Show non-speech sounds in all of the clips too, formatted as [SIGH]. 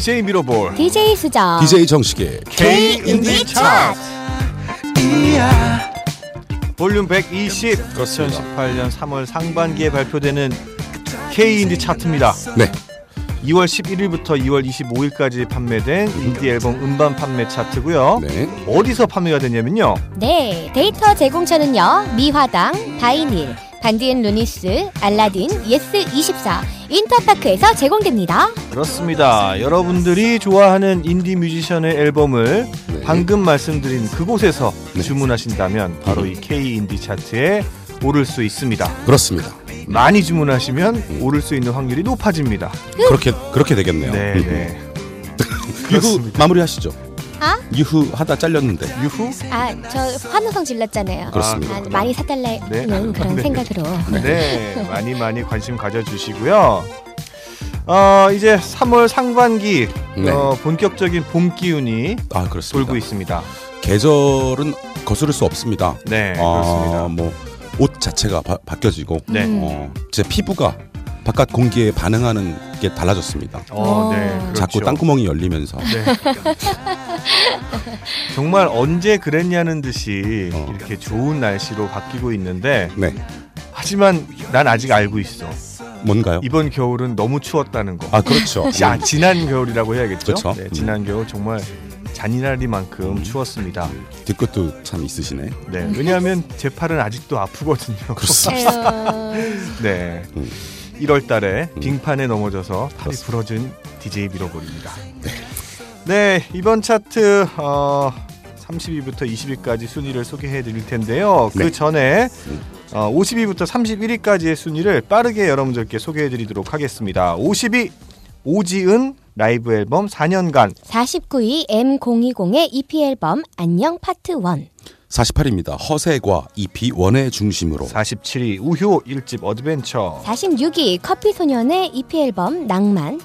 DJ 미러볼 DJ 수정. DJ 정식의 K 인디 차트. 볼륨 120 그렇습니다. 2018년 3월 상반기에 발표되는 K 인디 차트입니다. 네 2월 11일부터 2월 25일까지 판매된 인디 앨범 음반 판매 차트고요. 네. 어디서 판매가 되냐면요. 네, 데이터 제공처는요. 미화당, 바이닐, 반디앤 루니스, 알라딘, 예스24, 인터파크에서 제공됩니다. 그렇습니다. 여러분들이 좋아하는 인디 뮤지션의 앨범을 네. 방금 말씀드린 그곳에서 네. 주문하신다면 바로 이 K 인디 차트에 오를 수 있습니다. 그렇습니다. 많이 주문하시면 오를 수 있는 확률이 높아집니다. 그렇게 그렇게 되겠네요. 네, 음. 네. [LAUGHS] 유후 그렇습니다. 마무리하시죠. 아? 유후 하다 잘렸는데 유후? 아, 저 환호성 질렀잖아요. 그렇습니다. 아, 많이 사달라는 네. 그런 네. 생각으로. 네, 많이 많이 관심 가져주시고요. 어, 이제 3월 상반기 네. 어, 본격적인 봄 기운이 아 그렇습니다. 돌고 있습니다. 계절은 거스를 수 없습니다. 네, 아, 그렇습니다. 뭐 옷 자체가 바, 바뀌어지고 네. 음. 어, 제 피부가 바깥 공기에 반응하는 게 달라졌습니다. 어, 네, 어. 그렇죠. 자꾸 땅구멍이 열리면서 네. [LAUGHS] 정말 언제 그랬냐는 듯이 어. 이렇게 좋은 날씨로 바뀌고 있는데 네 하지만 난 아직 알고 있어. 뭔가요? 이번 겨울은 너무 추웠다는 거. 아 그렇죠. [LAUGHS] 아, 지난 겨울이라고 해야겠죠? 그렇죠. 네, 지난 겨울 정말 잔인하리만큼 추웠습니다. 뒤끝도 참 있으시네. 네, 왜냐하면 제 팔은 아직도 아프거든요. 그렇습니다. [LAUGHS] 네. 음. 1월 달에 음. 빙판에 넘어져서 팔이 그렇습니다. 부러진 DJ 미러볼입니다. 네, 이번 차트 어, 30위부터 20위까지 순위를 소개해 드릴 텐데요. 그 네. 전에 음. 어, 50위부터 31위까지의 순위를 빠르게 여러분들께 소개해 드리도록 하겠습니다. 50위 오지은 라이브 앨범 4년간 49위 M020의 EP 앨범 안녕 파트 1. 48입니다. 허세과 EP 원의 중심으로 47위 우효 1집 Adventure 46위 커피 소년의 EP 앨범 낭만.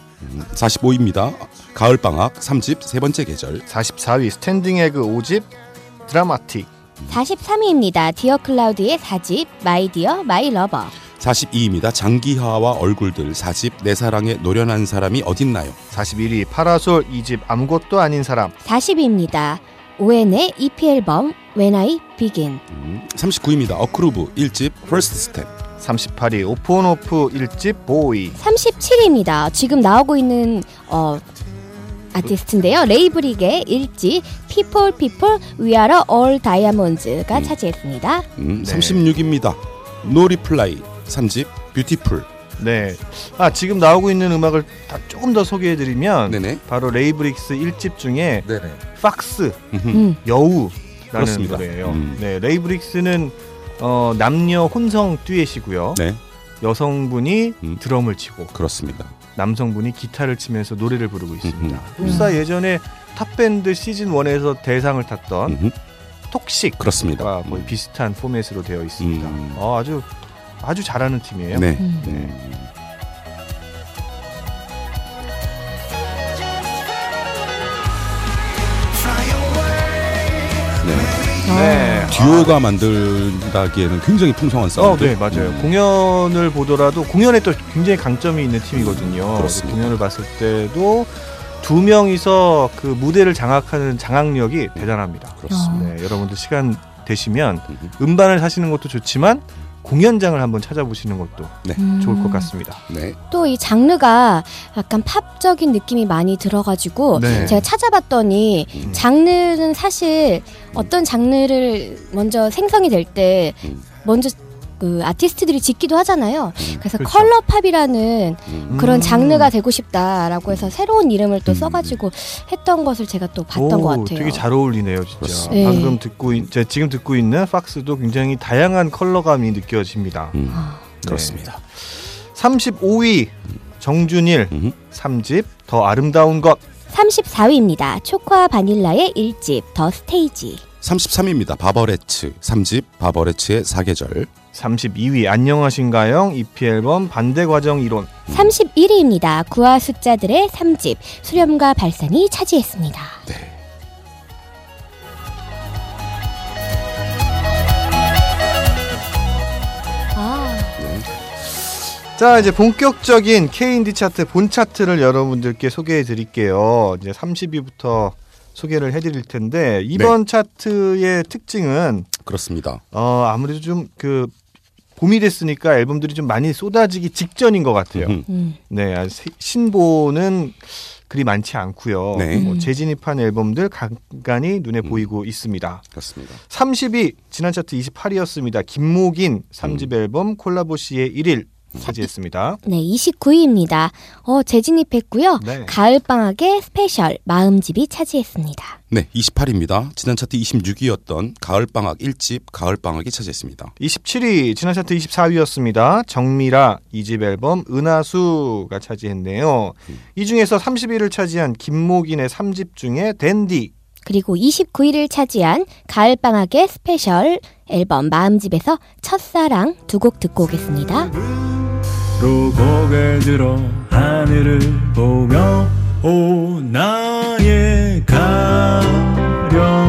45입니다. 가을 방학 3집 세 번째 계절 44위 스탠딩 에그 5집 드라마틱 43위입니다. 디어 클라우드의 4집 My Dear My Lover. 42입니다. 장기하와 얼굴들 4집 내 사랑에 노련한 사람이 어딨나요? 41위 파라솔 2집 아무것도 아닌 사람 40위입니다. 오엔의 EP 앨범 When I Begin. 음, 39입니다. 어쿠루브 1집 First Step 38위 오프온오프 1집 boy 37위입니다. 지금 나오고 있는 어 아티스트인데요. 레이브릭스의 1집 People People We Are All Diamonds가 음. 차지했습니다. 음, 네. 36입니다. No Reply 3집 Beautiful 네. 아 지금 나오고 있는 음악을 다 조금 더 소개해 드리면 네네 바로 레이브릭스 1집 중에 네네 Fox 음. 여우라는 그렇습니다. 노래예요. 음. 네, 레이브릭스는 어, 남녀 혼성 듀엣이고요. 네 여성분이 음. 드럼을 치고 그렇습니다. 남성분이 기타를 치면서 노래를 부르고 있습니다. 흡사 예전에 탑밴드 시즌 1에서 대상을 탔던 음흠, 톡식과 그렇습니다. 거의 음. 비슷한 포맷으로 되어 있습니다. 음. 어, 아주 아주 잘하는 팀이에요. 네. 음. 네. 네. 네. 듀오가 만든다기에는 굉장히 풍성한 어, 사운드. 네, 맞아요. 음. 공연을 보더라도 공연에 또 굉장히 강점이 있는 팀이거든요. 그렇습니다. 공연을 봤을 때도 두 명이서 그 무대를 장악하는 장악력이 대단합니다. 그렇습니다. 네, 여러분들 시간 되시면 음. 음반을 사시는 것도 좋지만 공연장을 한번 찾아보시는 것도 음. 좋을 것 같습니다. 네. 또 이 장르가 약간 팝적인 느낌이 많이 들어가지고 네. 제가 찾아봤더니 음. 장르는 사실 어떤 장르를 먼저 생성이 될때 음. 먼저 그 아티스트들이 짓기도 하잖아요. 음. 그래서 그렇죠. 컬러 팝이라는 음. 그런 음. 장르가 되고 싶다라고 해서 새로운 이름을 또 음. 써가지고 했던 것을 제가 또 봤던 오, 것 같아요. 되게 잘 어울리네요, 진짜. 그렇습니다. 방금 네. 듣고 있, 제 지금 듣고 있는 Fox도 굉장히 다양한 컬러감이 느껴집니다. 음. 아, 그렇습니다. 35위 정준일 음. 3집 더 아름다운 것 34위입니다. 초코와 바닐라의 1집 더 스테이지. 33입니다. 바버레츠 3집 바버레츠의 사계절 32위 안녕하신가요? EP 앨범 반대 과정 이론. 31위입니다. 구화 숫자들의 3집 수렴과 발산이 차지했습니다. 네. 아, 네. 자, 이제 본격적인 K-인디 차트 본 차트를 여러분들께 소개해 드릴게요. 이제 30위부터 소개를 해 드릴 텐데 이번 차트의 특징은 그렇습니다. 어, 아무래도 좀 그 봄이 됐으니까 앨범들이 좀 많이 쏟아지기 직전인 것 같아요. 음. 음. 네, 아, 새- 신보는 그리 많지 않고요. 네. 뭐 음. 재진입한 앨범들 간간히 눈에 보이고 있습니다. 그렇습니다. 30위 지난 차트 28위였습니다. 김목인 3집 음. 앨범 콜라보 시의 1일 차지했습니다. 네, 29위입니다. 어, 재진입했고요. 네. 가을 방학의 special 마음집이 차지했습니다. 네, 28위입니다. 지난 차트 26위였던 가을방학 1집 가을방학이 차지했습니다. 27위 지난 차트 24위였습니다. 정밀아 2집 앨범 은하수가 차지했네요. 이 중에서 30위를 차지한 김목인의 3집 중에 댄디 그리고 29위를 차지한 가을 방학의 special 앨범 마음집에서 첫사랑 두 곡 듣고 오겠습니다. 로 고개 들어 하늘을 보며 오 나의 가련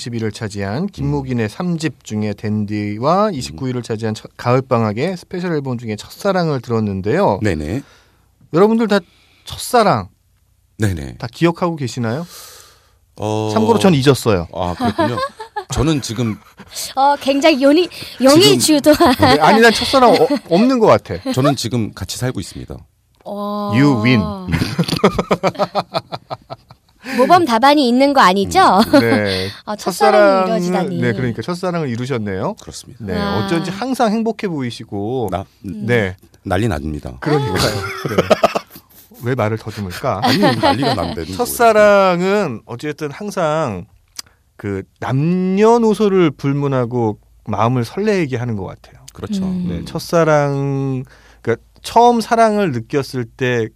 30위를 차지한 김목인의 3집 중에 댄디와 29위를 차지한 첫- 가을방학의 스페셜 앨범 중에 첫사랑을 들었는데요. 네네. 여러분들 다 첫사랑 네네. 다 기억하고 계시나요? 어... 참고로 전 잊었어요. 아, 그렇군요. 저는 지금 어, 굉장히 용이 지금- 주도한 네, 아니 난 첫사랑 어, 없는 것 같아. 저는 지금 같이 살고 있습니다. 어... You win. [LAUGHS] 모범 답안이 있는 거 아니죠? 네. 아, [LAUGHS] 첫사랑이 이루어지다니. 네, 그러니까 첫사랑을 이루셨네요. 그렇습니다. 네, 아. 어쩐지 항상 행복해 보이시고. 나 네, 난리 납니다. 그러니까요. 네. 왜 말을 더듬을까? 아니 난리가 난다는 첫사랑은 어쨌든 항상 그 남녀노소를 불문하고 마음을 설레게 하는 것 같아요. 그렇죠. 음. 네, 첫사랑, 그러니까 처음 사랑을 느꼈을 때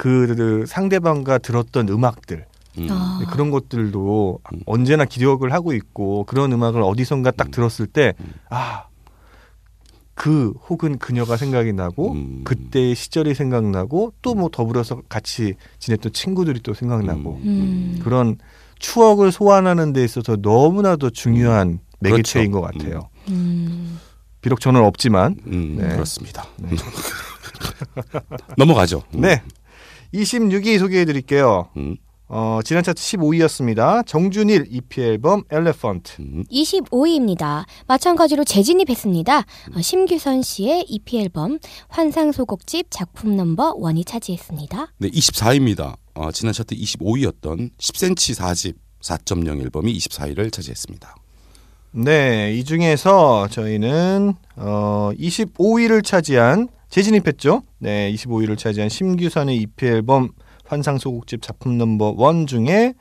그 상대방과 들었던 음악들 음. 아. 네, 그런 것들도 음. 언제나 기억을 하고 있고 그런 음악을 어디선가 딱 음. 들었을 때 음. 아, 그 혹은 그녀가 생각이 나고 음. 그때의 시절이 생각나고 또 뭐 더불어서 같이 지냈던 친구들이 또 생각나고 음. 그런 추억을 소환하는 데 있어서 너무나도 중요한 매개체인 그렇죠. 것 같아요. 음. 비록 저는 없지만 음, 네. 그렇습니다. [LAUGHS] 넘어가죠. [LAUGHS] 음. 네 26위 소개해 드릴게요. 음, 어, 지난 차트 15위였습니다. 정준일 EP 앨범 엘레펀트. 음. 25위입니다. 마찬가지로 재진입했습니다. 어, 심규선 씨의 EP 앨범 환상 소곡집 작품 넘버 원이 차지했습니다. 네, 24위입니다. 어, 지난 차트 25위였던 10cm 4집 4.0 앨범이 24위를 차지했습니다. 네, 이 중에서 저희는 어 25위를 차지한 재진입했죠. 네, 25위를 차지한 심규선의 EP 앨범 환상 소곡집 작품 넘버 원 중에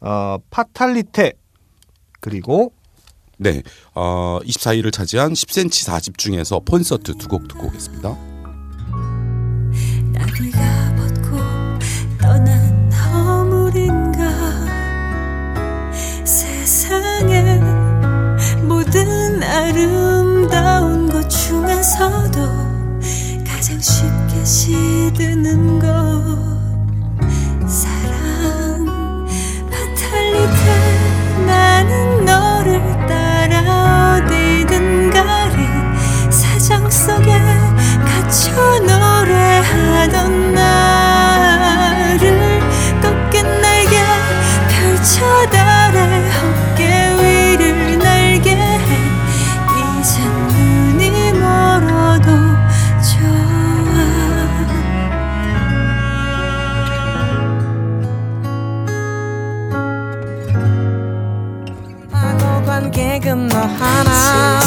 어 파탈리테 그리고 네, 어, 24위를 차지한 10cm 4집 중에서 콘서트 두 곡 듣고 오겠습니다. 나비가 벗고 떠난 허물인가 세상에 모든 아름다운 것 중에서도 가장 쉽게 시드는 것 속에 노래하던 나를 꺾인 날개 펼쳐 달의 어깨 위를 날게 해. 이젠 눈이 멀어도 좋아. 하고 관객은 너 하나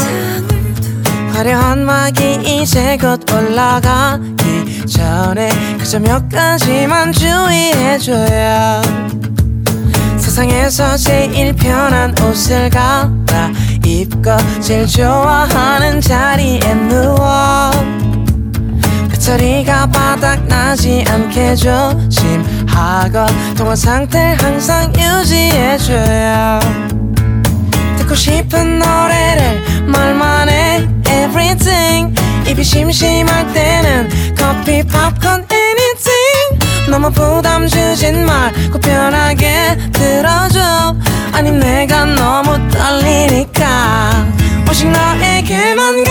화려한 막이 이제 곧 올라가기 전에 그저 몇 가지만 주의해줘요 세상에서 제일 편한 옷을 갈아 입고 제일 좋아하는 자리에 누워 배터리가 바닥나지 않게 조심하고 통화 상태를 항상 유지해줘요 듣고 싶은 노래를 말만 해 everything 입이 심심할 때는 커피 팝콘 anything. 너무 부담 주진 말고 편하게 들어줘. 아님 내가 너무 떨리니까. 오직 너에게만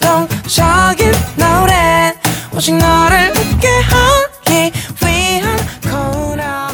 감동적인 노래. 오직 너를 웃게 하기 위한 코너.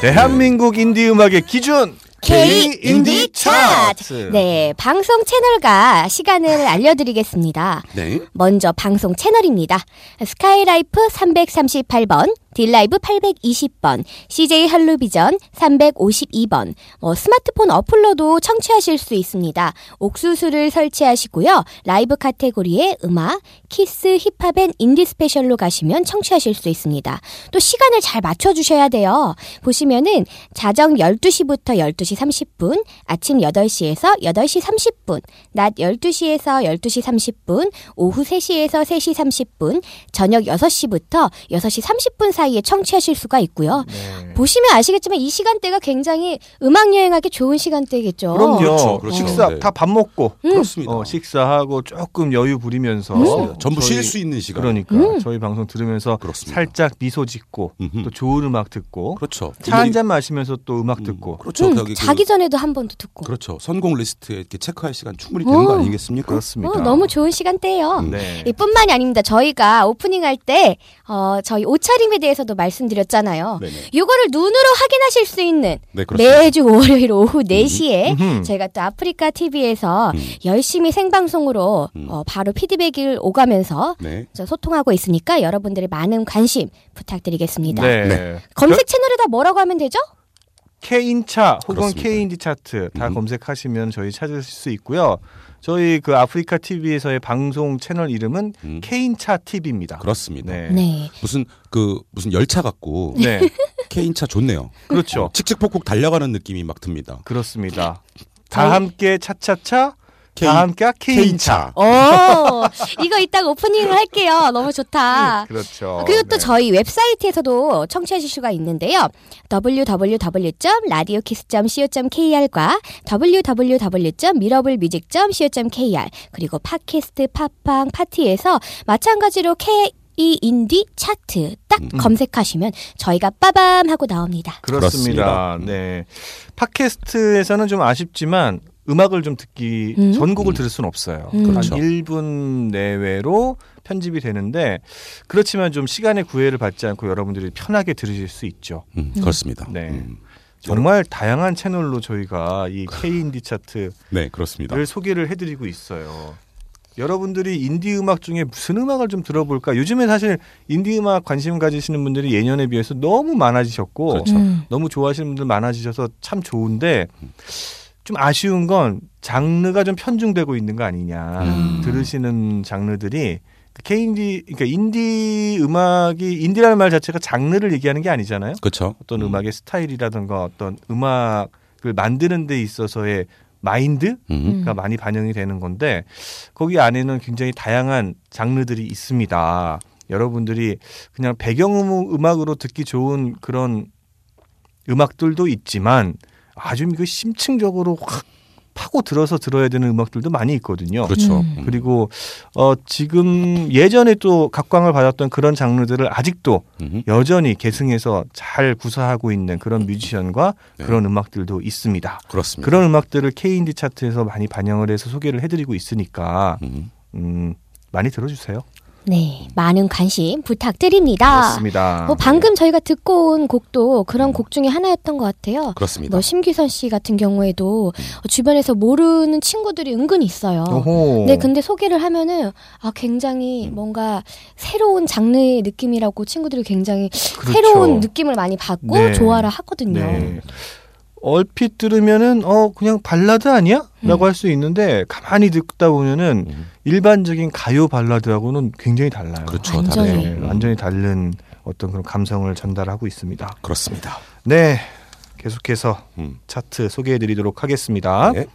대한민국 인디 음악의 기준 K 인디 차트. 네, 방송 채널과 시간을 알려드리겠습니다. 네. 먼저 방송 채널입니다. 스카이라이프 338번, 딜라이브 820번, CJ 헬로비전 352번. 어, 스마트폰 어플로도 청취하실 수 있습니다. 옥수수를 설치하시고요. 라이브 카테고리에 음악, 키스, 힙합 and 인디 스페셜로 가시면 청취하실 수 있습니다. 또 시간을 잘 맞춰 주셔야 돼요. 보시면은 자정 12시부터 12시 30분, 아침 8시에서 8시 30분, 낮 12시에서 12시 30분, 오후 3시에서 3시 30분, 저녁 6시부터 6시 30분 사이 에 청취하실 수가 있고요. 네. 보시면 아시겠지만 이 시간대가 굉장히 음악 여행하기 좋은 시간대겠죠. 그럼요. 그렇죠, 그렇죠. 식사 네. 다 밥 먹고 그렇습니다. 어, 식사하고 조금 여유 부리면서 그렇습니다. 전부 쉴 수 있는 시간. 그러니까 음. 저희 방송 들으면서 그렇습니다. 살짝 미소 짓고 음흠. 또 좋은 음악 듣고 그렇죠. 차 한 잔 마시면서 또 음악 음, 듣고 그렇죠. 음, 그- 자기 전에도 한 번 더 듣고. 그렇죠. 선곡 리스트에 이렇게 체크할 시간 충분히 되는 거 어. 아니겠습니까? 그렇습니다. 어, 너무 좋은 시간대예요. 음. 네. 이뿐만이 아닙니다. 저희가 오프닝 할때 어, 저희 옷차림에 대해 서도 말씀드렸잖아요. 네네. 이거를 눈으로 확인하실 수 있는 네. 매주 월요일 오후 4시에 음흠. 저희가 또 아프리카 TV에서 음. 열심히 생방송으로 음. 어, 바로 피드백을 오가면서 네. 저 소통하고 있으니까 여러분들의 많은 관심 부탁드리겠습니다. 네. 네. 검색 채널에다 뭐라고 하면 되죠? K인차 혹은 그렇습니다. K인디 차트 다 음. 검색하시면 저희 찾으실 수 있고요. 저희 그 아프리카 TV에서의 방송 채널 이름은 음. K인차 TV입니다. 그렇습니다. 네. 네. 무슨 그 무슨 열차 같고 네. K인차 좋네요. 그렇죠. 칙칙폭폭 달려가는 느낌이 막 듭니다. 그렇습니다. [LAUGHS] 다 저희- 함께 차차차 K- 다 함께 K인차. 오, 이거 이따가 오프닝을 할게요. 너무 좋다. 그렇죠. 그리고 또 네. 저희 웹사이트에서도 청취하실 수가 있는데요. www.radiokiss.co.kr과 www.mirablemusic.co.kr 그리고 팟캐스트, 팟빵, 파티에서 마찬가지로 K 이 인디 차트 딱 음. 검색하시면 저희가 빠밤 하고 나옵니다. 그렇습니다. 그렇습니다. 네. 팟캐스트에서는 좀 아쉽지만 음악을 좀 듣기 음. 전곡을 음. 들을 수는 없어요. 음. 그렇죠. 한 1분 내외로 편집이 되는데 그렇지만 좀 시간의 구애를 받지 않고 여러분들이 편하게 들으실 수 있죠. 음, 그렇습니다. 네. 음. 정말 다양한 채널로 저희가 이 K인디 차트를 네, 그렇습니다. 소개를 해드리고 있어요. 여러분들이 인디 음악 중에 무슨 음악을 좀 들어볼까? 요즘에 사실 인디 음악 관심 가지시는 분들이 예년에 비해서 너무 많아지셨고 그렇죠. 음. 너무 좋아하시는 분들 많아지셔서 참 좋은데 좀 아쉬운 건 장르가 좀 편중되고 있는 거 아니냐. 음. 들으시는 장르들이 그 K인디 그러니까 인디 음악이 인디라는 말 자체가 장르를 얘기하는 게 아니잖아요. 그렇죠. 어떤 음. 악의 스타일이라든가 어떤 음악을 만드는 데 있어서의 마인드가 음. 음. 많이 반영이 되는 건데 거기 안에는 굉장히 다양한 장르들이 있습니다. 여러분들이 그냥 배경 음악으로 듣기 좋은 그런 음악들도 있지만 아주 그 심층적으로 확 파고 들어서 들어야 되는 음악들도 많이 있거든요. 그렇죠. 음. 음. 그리고 어 지금 예전에 또 각광을 받았던 그런 장르들을 아직도 음. 여전히 계승해서 잘 구사하고 있는 그런 뮤지션과 네. 그런 음악들도 있습니다. 그렇습니다. 그런 음악들을 K인디 차트에서 많이 반영을 해서 소개를 해드리고 있으니까 음. 음, 많이 들어주세요. 네, 많은 관심 부탁드립니다. 그렇습니다. 뭐 방금 저희가 듣고 온 곡도 그런 곡 중에 하나였던 것 같아요. 그렇습니다. 뭐 심규선 씨 같은 경우에도 주변에서 모르는 친구들이 은근히 있어요. 오호. 네, 근데 소개를 하면은 아 굉장히 음. 뭔가 새로운 장르의 느낌이라고 친구들이 굉장히 그렇죠. 새로운 느낌을 많이 받고 네. 좋아를 하거든요. 네. 얼핏 들으면은 어 그냥 발라드 아니야?라고 음. 할수 있는데 가만히 듣다 보면은 음. 일반적인 가요 발라드하고는 굉장히 달라요. 그렇죠. 완전히. 네, 음. 완전히 다른 어떤 그런 감성을 전달하고 있습니다. 그렇습니다. 네, 계속해서 음. 차트 소개해드리도록 하겠습니다. 네.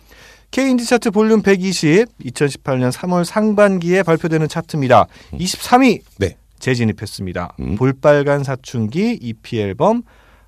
K인디 차트 볼륨 120, 2018년 3월 상반기에 발표되는 차트입니다. 23위 네. 재진입했습니다. 음. 볼빨간 사춘기 EP 앨범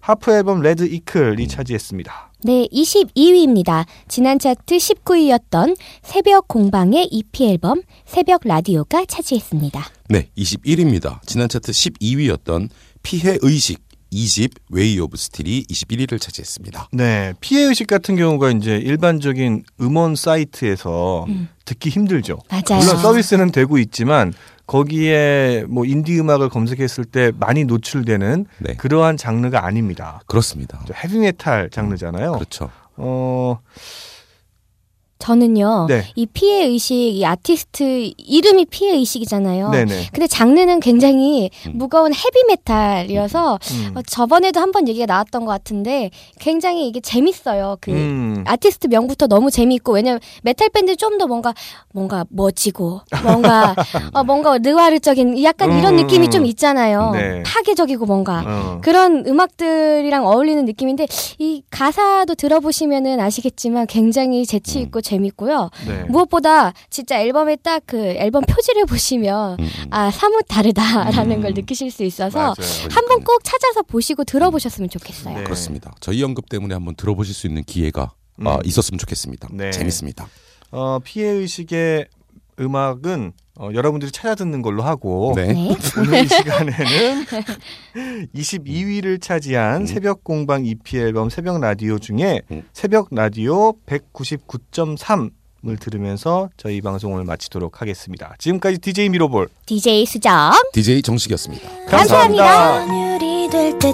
Half Album RED ICKLE이 음. 차지했습니다. 네, 22위입니다. 지난 차트 19위였던 새벽 공방의 EP 앨범 새벽 라디오가 차지했습니다. 네, 21위입니다. 지난 차트 12위였던 피해 의식 2집 Way of Steel이 21위를 차지했습니다. 네, 피해 의식 같은 경우가 이제 일반적인 음원 사이트에서 음. 듣기 힘들죠. 맞아요. 물론 서비스는 되고 있지만 거기에 뭐 인디 음악을 검색했을 때 많이 노출되는 네. 그러한 장르가 아닙니다. 그렇습니다. 헤비메탈 장르잖아요. 그렇죠. 어, 저는요, 네. 이 피해 의식, 이 아티스트 이름이 피해 의식이잖아요. 네네. 근데 장르는 굉장히 음. 무거운 헤비 메탈이어서 음. 어, 저번에도 한번 얘기가 나왔던 것 같은데 굉장히 이게 재밌어요. 그 음. 아티스트 명부터 너무 재미있고 왜냐면 메탈 밴드 좀 더 뭔가 뭔가 멋지고 뭔가 [LAUGHS] 어, 뭔가 느와르적인 약간 이런 음. 느낌이 좀 있잖아요. 네. 파괴적이고 뭔가 어. 그런 음악들이랑 어울리는 느낌인데 이 가사도 들어보시면은 아시겠지만 굉장히 재치 있고 재밌고요. 네. 무엇보다 진짜 앨범에 딱 그 앨범 표지를 [LAUGHS] 보시면 음, 음. 아 사뭇 다르다라는 음. 걸 느끼실 수 있어서 맞아요. 한번 꼭 찾아서 보시고 들어보셨으면 좋겠어요. 네. 그렇습니다. 저희 언급 때문에 한번 들어보실 수 있는 기회가 음. 어, 있었으면 좋겠습니다. 네. 재밌습니다. 어, 피해 의식의 음악은 어, 여러분들이 찾아 듣는 걸로 하고 네. 네. 오늘 이 시간에는 [LAUGHS] 22위를 차지한 음. 새벽 공방 EP 앨범 새벽 라디오 중에 음. 새벽 라디오 199.3을 들으면서 저희 방송을 마치도록 하겠습니다. 지금까지 DJ 미로볼 DJ 수정 DJ 정식이었습니다. 감사합니다. 때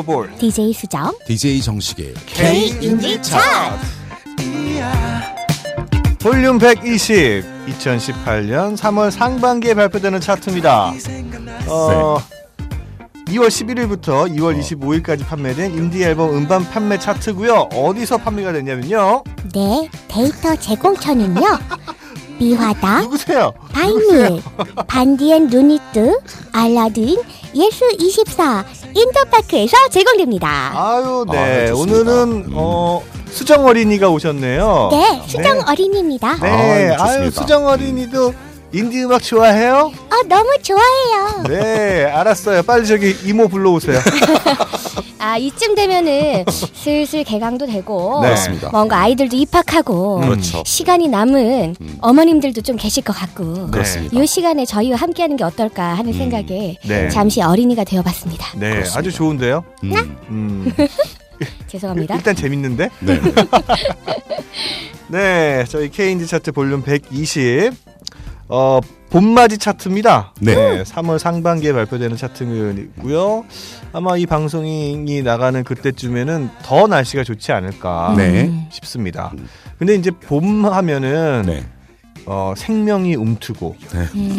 DJ 미러볼 DJ 수정. DJ 정식의 K 인디 차트 볼륨 120 2018년 3월 상반기에 발표되는 차트입니다. 어, 2월 11일부터 2월 25일까지 판매된 인디 앨범 음반 판매 차트고요. 어디서 판매가 됐냐면요. 네, 데이터 제공처는요. 미화당, 누구세요? 바이닐, 반디앤루니스, 알라딘, 예스24, 인터파크에서 제공됩니다. 아유, 아, 네. 좋습니다. 오늘은 음. 어, 수정 어린이가 오셨네요. 네, 수정 네. 어린이입니다. 네, 아유, 아유, 좋습니다. 수정 어린이도 인디 음악 좋아해요? 어, 너무 좋아해요. 네, 알았어요. 빨리 저기 이모 불러오세요. [LAUGHS] 아, 이쯤 되면은 슬슬 개강도 되고, 네. 그렇습니다. 뭔가 아이들도 입학하고, 그렇죠. 시간이 남은 음. 어머님들도 좀 계실 것 같고, 그렇습니다. 이 시간에 저희와 함께하는 게 어떨까 하는 음. 생각에 네. 잠시 어린이가 되어봤습니다. 네, 그렇습니다. 아주 좋은데요. 음. 음, [LAUGHS] 죄송합니다. 일단 재밌는데. 네. [LAUGHS] 네, 저희 K인디 차트 볼륨 120. 어, 봄맞이 차트입니다. 네. 3월 상반기에 발표되는 차트이고요. 아마 이 방송이 나가는 그때쯤에는 더 날씨가 좋지 않을까 네. 싶습니다. 음. 근데 이제 봄 하면은 네. 어, 생명이 움트고 음. [LAUGHS]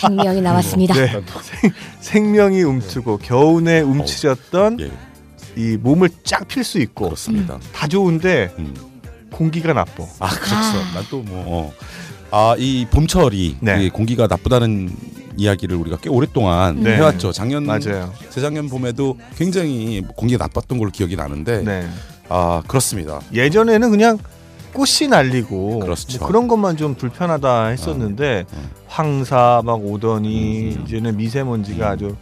생명이 나왔습니다. 네. 생, 생명이 움트고 겨우내 움츠렸던 예. 이 몸을 쫙 필 수 있고 그렇습니다. 다 좋은데 음. 공기가 나빠. 아 그렇죠. 아. 난또 뭐. 아 이 봄철이 네. 이 공기가 나쁘다는 이야기를 우리가 꽤 오랫동안 네. 해왔죠. 작년 맞아요. 재작년 봄에도 굉장히 공기가 나빴던 걸로 기억이 나는데 네. 아 그렇습니다. 예전에는 그냥 꽃이 날리고 그렇죠. 뭐 그런 것만 좀 불편하다 했었는데 어, 어. 황사 막 오더니 음, 음. 이제는 미세먼지가 음. 아주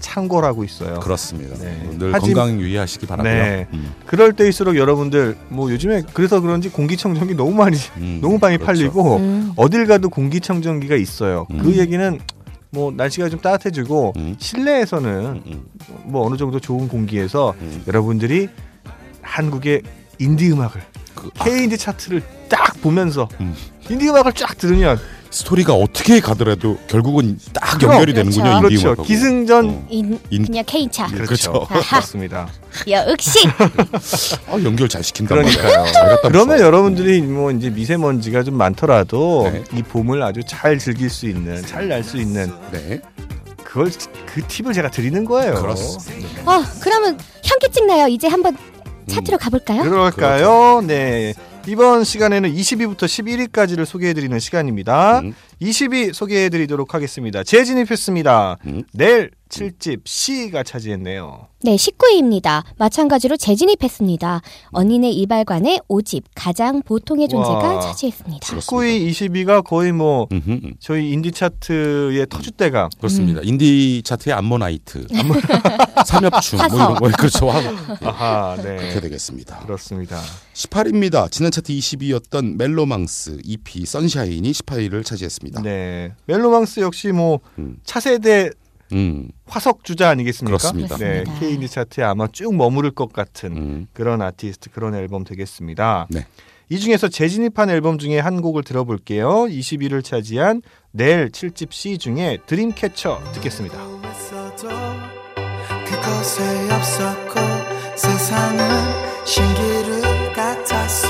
창궐하고 있어요. 그렇습니다. 네. 늘 하지- 건강 유의하시기 바라고요. 네. 음, 그럴 때일수록 여러분들 뭐 요즘에 그래서 그런지 공기청정기 너무 많이 음, [LAUGHS] 너무 많이 그렇죠. 팔리고 음. 어딜 가도 공기청정기가 있어요. 음. 그 얘기는 뭐 날씨가 좀 따뜻해지고 음. 실내에서는 음, 음, 뭐 어느 정도 좋은 공기에서 음. 여러분들이 한국의 인디 음악을 그, 아, K 인디 차트를 딱 보면서 음. 인디 음악을 쫙 들으면 스토리가 어떻게 가더라도 결국은 딱 그럼. 연결이 그렇죠. 되는군요. 인디 그렇죠. 음악하고. 기승전 어. 인, 인- 그냥 K차. 그렇죠. 그렇죠. 그렇습니다. [LAUGHS] 역시 아, 연결 잘 시킨다. 그러니까요. 그러면 붙여. 여러분들이 뭐 이제 미세먼지가 좀 많더라도 네. 이 봄을 아주 잘 즐길 수 있는, 잘 날 수 있는 네. 그걸 그 팁을 제가 드리는 거예요. 그렇습니다. 어 그러면 현기증 나요. 이제 한번 차트로 가볼까요? 그럴까요? 네. 이번 시간에는 20위부터 11위까지를 소개해드리는 시간입니다. 음. 20위 소개해드리도록 하겠습니다. 재진입했습니다. 음. 넬 7집 C가 차지했네요. 네, 19위입니다. 마찬가지로 재진입했습니다. 언니네 이발관의 5집 가장 보통의 존재가 와. 차지했습니다. 19위, 20위가 거의 뭐 음흠, 음. 저희 인디 차트의 터줏대감. 그렇습니다. 인디 차트의 암모나이트, [LAUGHS] 삼엽충 뭐. 이런 거 그렇죠. 아하, 그렇게 네. 되겠습니다. 그렇습니다. 18위입니다. 지난 차트 20위였던 멜로망스 EP 선샤인이 18위를 차지했습니다. 네. 멜로망스 역시 뭐 음. 차세대 음, 화석 주자 아니겠습니까? 그렇습니다. 네. K인디 차트에 아마 쭉 머무를 것 같은 음. 그런 아티스트, 그런 앨범 되겠습니다. 네. 이 중에서 재진입한 앨범 중에 한 곡을 들어볼게요. 20위를 차지한 내일 7집 C 중에 드림캐쳐 듣겠습니다. 그곳에 없었고 세상은 신기루 같았어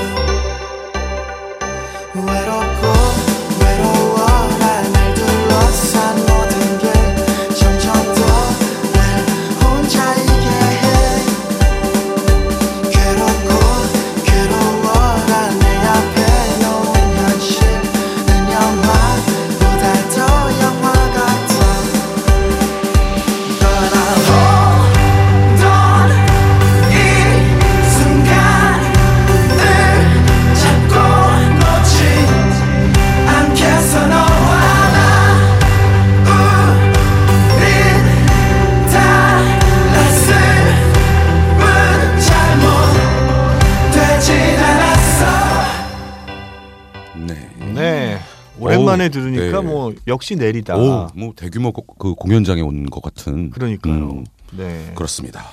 외롭고 역시 내리다. 오, 뭐 대규모 고- 그 공연장에 온 것 같은. 그러니까요. 음, 네. 그렇습니다.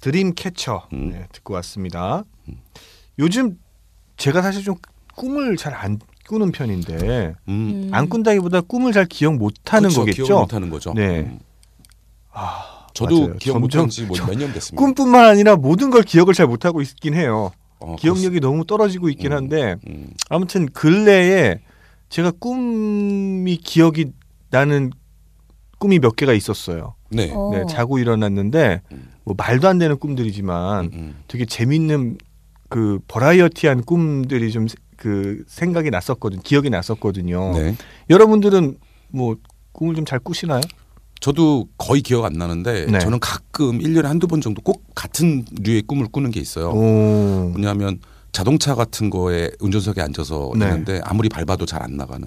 드림캐쳐 음. 네, 듣고 왔습니다. 요즘 제가 사실 좀 꿈을 잘 안 꾸는 편인데 음, 안 꾼다기보다 꿈을 잘 기억 못 하는 그렇죠. 거겠죠. 기억을 못하는 거죠. 네. 음. 저도 맞아요. 기억 점점 못한 지 몇 년 됐습니다. 꿈뿐만 아니라 모든 걸 기억을 잘 못하고 있긴 해요. 어, 기억력이 너무 떨어지고 있긴 음. 한데 음, 아무튼 근래에 제가 꿈이 기억이 나는 꿈이 몇 개가 있었어요. 네. 어. 네, 자고 일어났는데 뭐 말도 안 되는 꿈들이지만 음, 음. 되게 재밌는 그 버라이어티한 꿈들이 좀 그 생각이 났었거든, 기억이 났었거든요. 네. 여러분들은 뭐 꿈을 좀 잘 꾸시나요? 저도 거의 기억 안 나는데 네. 저는 가끔 1년에 한두 번 정도 꼭 같은 류의 꿈을 꾸는 게 있어요. 오, 뭐냐면 자동차 같은 거에 운전석에 앉아서 네. 있는데 아무리 밟아도 잘 안 나가는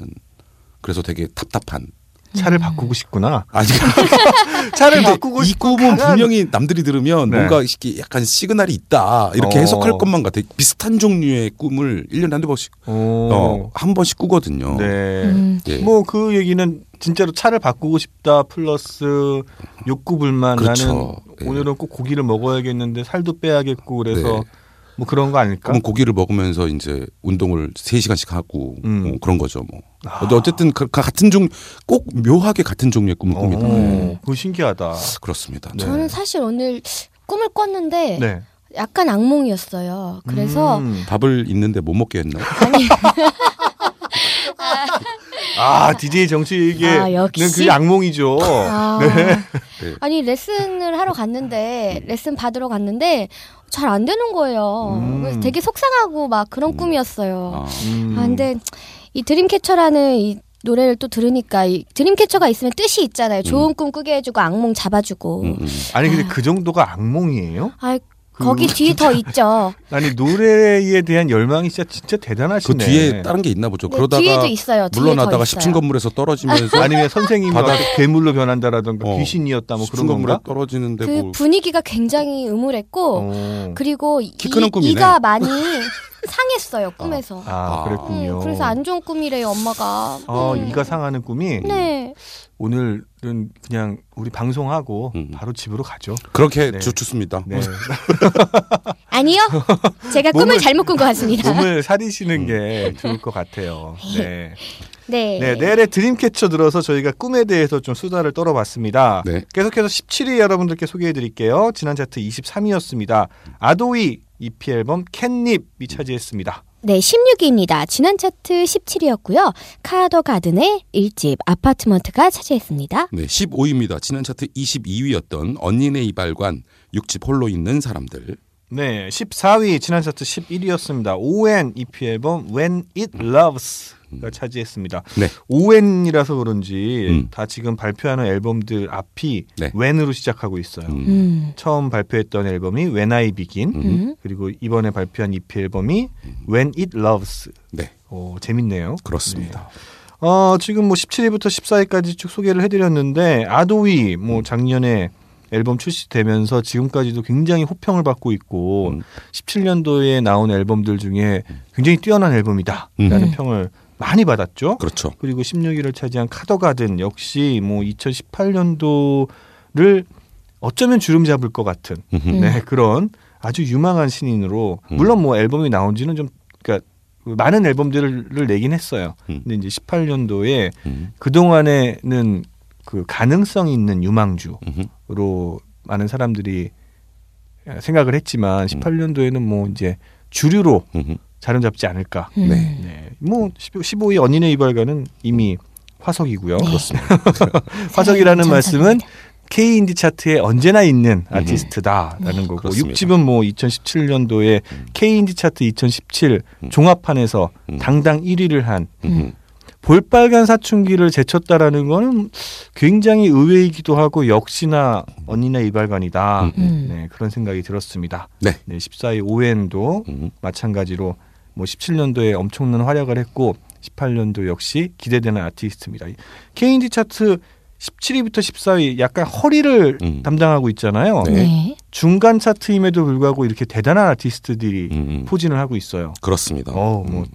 그래서 되게 답답한 차를 바꾸고 싶구나. 아니 [LAUGHS] 차를 근데 바꾸고 이 꿈은 강한- 분명히 남들이 들으면 네. 뭔가 이렇게 약간 시그널이 있다 이렇게 어. 해석할 것만 같아 비슷한 종류의 꿈을 1년에 한두 번씩 오, 어, 한 번씩 꾸거든요. 네. 음. 예. 뭐그 얘기는 진짜로 차를 바꾸고 싶다 플러스 욕구 불만 그렇죠. 나는 예. 오늘은 꼭 고기를 먹어야겠는데 살도 빼야겠고 그래서 네. 뭐 그런 거 아닐까? 그럼 고기를 먹으면서 이제 운동을 3시간씩 하고 음. 뭐 그런 거죠. 뭐. 아. 근데 어쨌든 그, 그 같은 종, 꼭 묘하게 같은 종류의 꿈을 꿉니다. 어, 네. 그거 신기하다. 그렇습니다. 네. 저는 사실 오늘 꿈을 꿨는데 네. 약간 악몽이었어요. 그래서 음. 밥을 있는데 못 먹게 했나요? [LAUGHS] [LAUGHS] 아 DJ 정치에게 아, 역시. 그게 악몽이죠. 아, 네. 아니 레슨을 하러 갔는데 레슨 받으러 갔는데 잘 안 되는 거예요. 음. 그래서 되게 속상하고 막 그런 음. 꿈이었어요. 아, 음. 아, 근데 이 드림캐쳐라는 이 노래를 또 들으니까 이 드림캐쳐가 있으면 뜻이 있잖아요. 좋은 꿈 꾸게 해주고 악몽 잡아주고. 음, 음. 아니 근데 그 정도가 악몽이에요? 아 그 거기 뒤에 더 있죠. [LAUGHS] 아니 노래에 대한 열망이 진짜 진짜 그 대단하시네. 뒤에 다른 게 있나 보죠. 네, 그러다가 뒤에도 있어요. 물러나다가 더 10층 있어요. 건물에서 떨어지면서 [LAUGHS] 아니면 선생님이 바다- 막 괴물로 변한다라던가 어, 귀신이었다 뭐 10층 그런 건물에? 떨어지는데 그 뭐 분위기가 굉장히 음울했고 어. 그리고 이, 키 크는 꿈이네. 이가 많이 [LAUGHS] 상했어요 꿈에서. 아, 아. 그랬군요. 음, 그래서 안 좋은 꿈이래요 엄마가. 어, 음. 이가 상하는 꿈이 네. 오늘은 그냥 우리 방송하고 음. 바로 집으로 가죠. 그렇게 네. 좋- 좋습니다. 네. [LAUGHS] 아니요. 제가 꿈을 몸을- 잘못 꾼 것 같습니다. 몸을 사리시는 게 좋을 것 같아요. 네. 네. 네, 내일의 드림캐쳐 들어서 저희가 꿈에 대해서 좀 수다를 떨어봤습니다. 네. 계속해서 17위 여러분들께 소개해 드릴게요. 지난 차트 23위였습니다. 아도이 EP 앨범 캣닙이 차지했습니다. 네, 16위입니다. 지난 차트 17위였고요. 카더 가든의 1집 아파트먼트가 차지했습니다. 네, 15위입니다. 지난 차트 22위였던 언니네 이발관 6집 홀로 있는 사람들. 네, 14위 지난 차트 11위였습니다. ON EP 앨범 When It Loves가 차지했습니다. 네. ON이라서 그런지 음. 다 지금 발표하는 앨범들 앞이 네. When으로 시작하고 있어요. 음. 음. 처음 발표했던 앨범이 When I Begin, 음. 그리고 이번에 발표한 EP 앨범이 When It Loves. 네, 오, 재밌네요. 그렇습니다. 어, 지금 뭐 17위부터 14위까지 쭉 소개를 해드렸는데 아도이 뭐 작년에 앨범 출시되면서 지금까지도 굉장히 호평을 받고 있고 음. 17년도에 나온 앨범들 중에 굉장히 뛰어난 앨범이다라는 음. 평을 많이 받았죠. 그렇죠. 그리고 16위를 차지한 카더가든 역시 뭐 2018년도를 어쩌면 주름 잡을 것 같은 음. 네, 그런 아주 유망한 신인으로 음. 물론 뭐 앨범이 나온 지는 좀 그러니까 많은 앨범들을 내긴 했어요. 음. 근데 이제 18년도에 음. 그동안에는 그 가능성 있는 유망주로 음. 많은 사람들이 생각을 했지만 18년도에는 뭐 이제 주류로 음. 자리 잡지 않을까. 음. 네. 네. 뭐 15위 언니네 이발가는 이미 화석이고요. 네. 그렇습니다. [LAUGHS] 화석이라는 말씀은. K 인디 차트에 언제나 있는 아티스트다라는 거고 그렇습니다. 6집은 뭐 2017년도에 K 인디 차트 2017 종합판에서 음. 당당 1위를 한 음. 볼빨간 사춘기를 제쳤다라는 거는 굉장히 의외이기도 하고 역시나 언니나 이발관이다. 음. 네, 그런 생각이 들었습니다. 네. 네, 14위 오웬도 음. 마찬가지로 뭐 17년도에 엄청난 활약을 했고 18년도 역시 기대되는 아티스트입니다. K&D 차트 17위부터 14위 약간 허리를 음. 담당하고 있잖아요. 네. 네. 중간 차트임에도 불구하고 이렇게 대단한 아티스트들이 음. 음. 포진을 하고 있어요. 그렇습니다. 어, 뭐 음.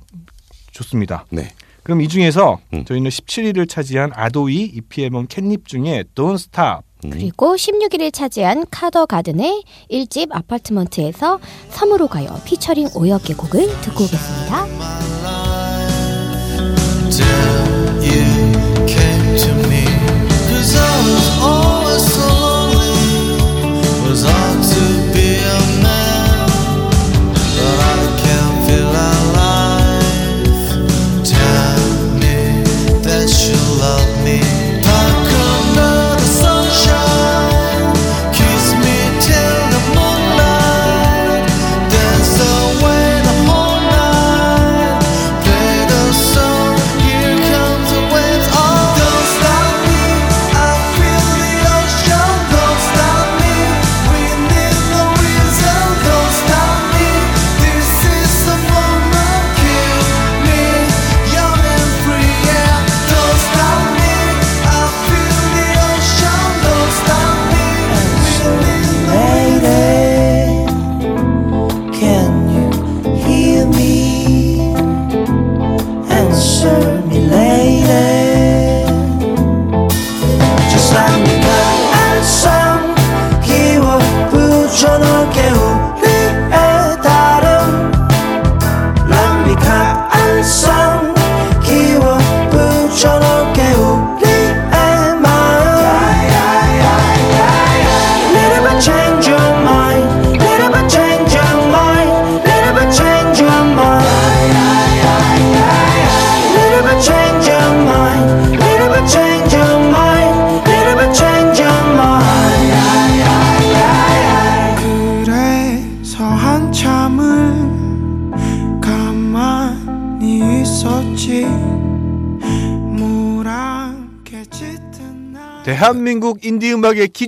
좋습니다. 네. 그럼 이 중에서 음. 저희는 17위를 차지한 아도이 EP 앨범 캣닙 중에 Don't Stop 음. 그리고 16위를 차지한 카더 가든의 1집 아파트먼트에서 섬으로 가요 피처링 오역의 곡을 듣고 오겠습니다. Was always so lonely.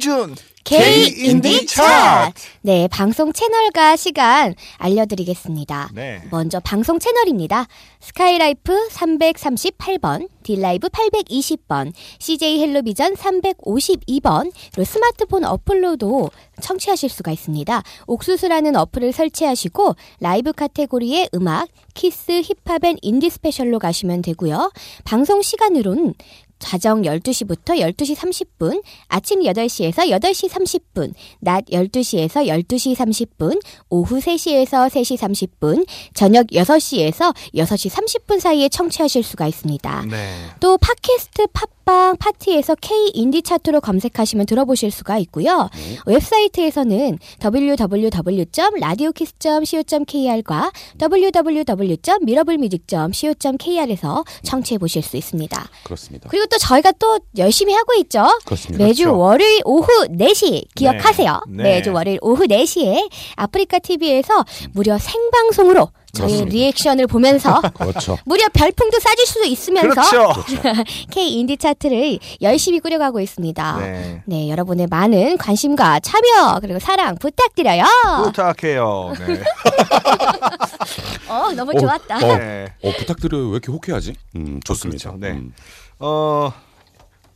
기준 K K 인디 인디 차트. 네, 방송 채널과 시간 알려드리겠습니다. 네. 먼저 방송 채널입니다. 스카이라이프 338번, 딜라이브 820번, CJ 헬로비전 352번, 그리고 스마트폰 어플로도 청취하실 수가 있습니다. 옥수수라는 어플을 설치하시고 라이브 카테고리의 음악, 키스, 힙합 and 인디 스페셜로 가시면 되고요. 방송 시간으로는 자정 12시부터 12시 30분, 아침 8시에서 8시 30분, 낮 12시에서 12시 30분, 오후 3시에서 3시 30분, 저녁 6시에서 6시 30분 사이에 청취하실 수가 있습니다. 네. 또 팟캐스트 팟빵 파티에서 K 인디 차트로 검색하시면 들어보실 수가 있고요. 웹사이트에서는 www.radiokiss.co.kr과 www.mirablemusic.co.kr에서 청취해 보실 수 있습니다. 그렇습니다. 그리고 또 저희가 또 열심히 하고 있죠. 그렇습니다. 매주 그렇죠. 월요일 오후 4시 기억하세요. 네. 매주 월요일 오후 4시에 아프리카 TV에서 무려 생방송으로 저희. 리액션을 보면서 [LAUGHS] 그렇죠. 무려 별풍도 쏴줄 수도 있으면서 그렇죠. [LAUGHS] K 인디 차트를 열심히 꾸려가고 있습니다. 네. 네. 여러분의 많은 관심과 참여 그리고 사랑 부탁드려요. 부탁해요. 네. [LAUGHS] 어, 너무 어, 좋았다. 어, 네. 어, 부탁드려요. 왜 이렇게 호쾌하지? 음, 좋습니다. 그렇죠. 네. 음. 어,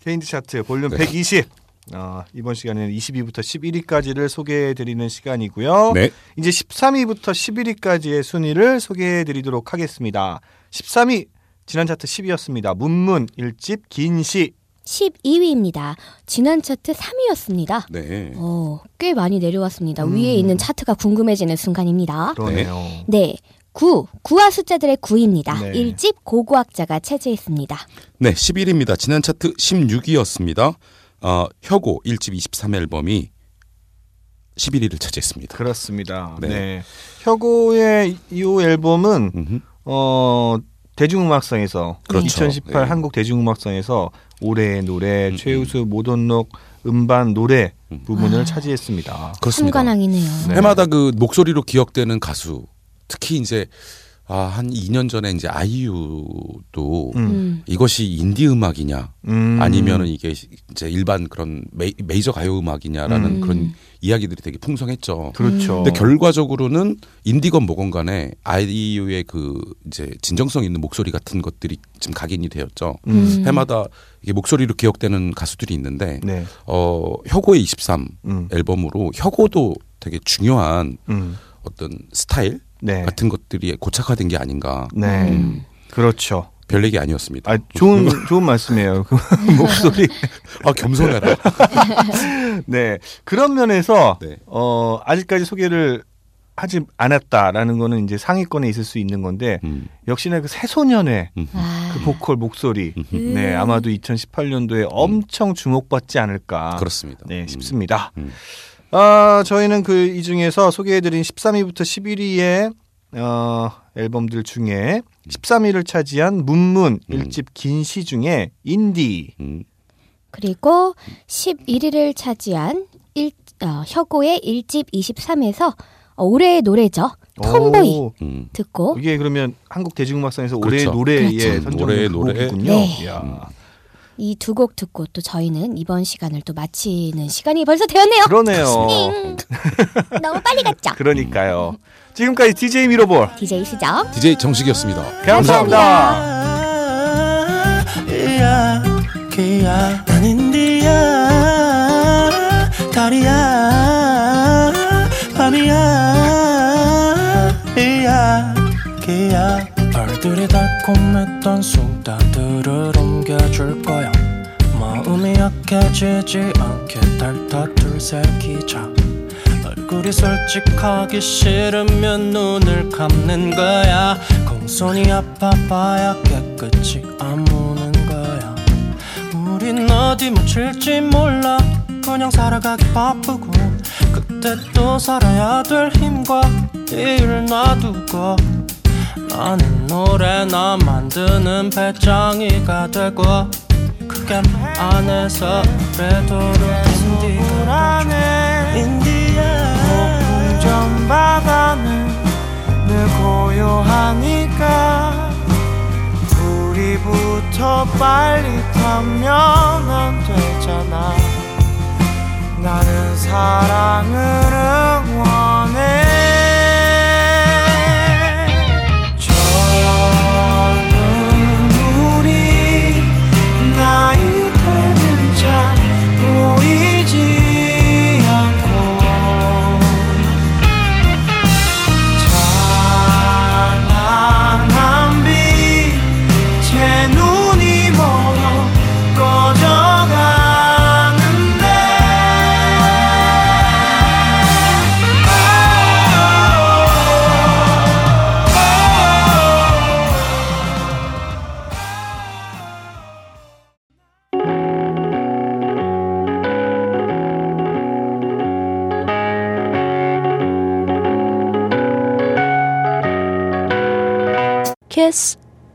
케인디 차트 볼륨 네. 120. 어, 이번 시간에는 22부터 11위까지를 소개해 드리는 시간이고요. 네. 이제 13위부터 11위까지의 순위를 소개해 드리도록 하겠습니다. 13위 지난 차트 10위였습니다. 문문 1집 긴시 12위입니다. 지난 차트 3위였습니다. 네. 어, 꽤 많이 내려왔습니다. 음. 위에 있는 차트가 궁금해지는 순간입니다. 그러네요. 네. 9. 구와 숫자들의 9입니다. 네. 일 1집 고고학자가 차지했습니다. 네, 11위입니다. 지난 차트 16위였습니다. 어, 혁오 1집 23 앨범이 11위를 차지했습니다. 그렇습니다. 네. 네. 혁오의 이 앨범은 음흠. 어 대중음악상에서 그렇죠. 2018 네. 한국 대중음악상에서 올해의 노래, 음, 최우수 모던록 음반 노래 음. 부분을 아. 차지했습니다. 그렇습니다. 한관왕이네요. 네. 해마다 그 목소리로 기억되는 가수 특히 이제 아, 한 2년 전에 이제 아이유도 음. 음. 이것이 인디 음악이냐 음. 아니면은 이게 이제 일반 그런 메, 메이 저 가요 음악이냐라는 음. 그런 이야기들이 되게 풍성했죠. 그렇죠. 근데 결과적으로는 인디건 뭐건 간에 아이유의 그 이제 진정성 있는 목소리 같은 것들이 지금 각인이 되었죠. 음. 해마다 이게 목소리로 기억되는 가수들이 있는데 네. 어 혁오의 23 음. 앨범으로 혁오도 되게 중요한 음. 어떤 스타일 네. 같은 것들이 고착화된 게 아닌가. 네. 음, 그렇죠. 별 얘기 아니었습니다. 아, 좋은 좋은 말씀이에요. 그 [LAUGHS] 목소리. 아, 겸손해라. [LAUGHS] 네. 그런 면에서 네. 어 아직까지 소개를 하지 않았다라는 거는 이제 상위권에 있을 수 있는 건데 음, 역시나 그 새소년의 음. 아. 그 보컬 목소리 음. 네 아마도 2018년도에 엄청 주목받지 않을까 그렇습니다. 네 음. 싶습니다. 음. 아 저희는 그 이 중에서 소개해드린 13위부터 11위의 어, 앨범들 중에 13위를 차지한 문문 음. 1집 긴 시 중에 인디 음, 그리고 11위를 차지한 일, 어, 혁오의 1집 23에서 어, 올해의 노래죠. 톰보이 오, 음. 듣고 이게 그러면 한국 대중음악상에서 그렇죠. 올해의 노래에 그렇죠. 선정된 올해의 그 노래. 곡이군요. 네. 이 두 곡 듣고 또 저희는 이번 시간을 또 마치는 시간이 벌써 되었네요. 그러네요. 음, [LAUGHS] [LAUGHS] 너무 빨리 갔죠. 그러니까요. 지금까지 DJ 미로볼 DJ 수정. DJ 정식이었습니다. 감사합니다. 이야 기야 난 벌들이 달콤했던 순간들을 옮겨줄 거야. 마음이 약해지지 않게 달타둘 새기자. 얼굴이 솔직하기 싫으면 눈을 감는 거야. 공손히 아파봐야 깨끗이 아무는 거야. 우린 어디 묻힐지 몰라. 그냥 살아가기 바쁘고. 때또 살아야 될 힘과 일을 놔두고 나는 노래나 만드는 배짱이가 되고 그게 안에서 그래도록 인디가 인디야 좀 바다는 늘 고요하니까. 우리부터 빨리 타면 안 되잖아. 나는 사랑을 응원해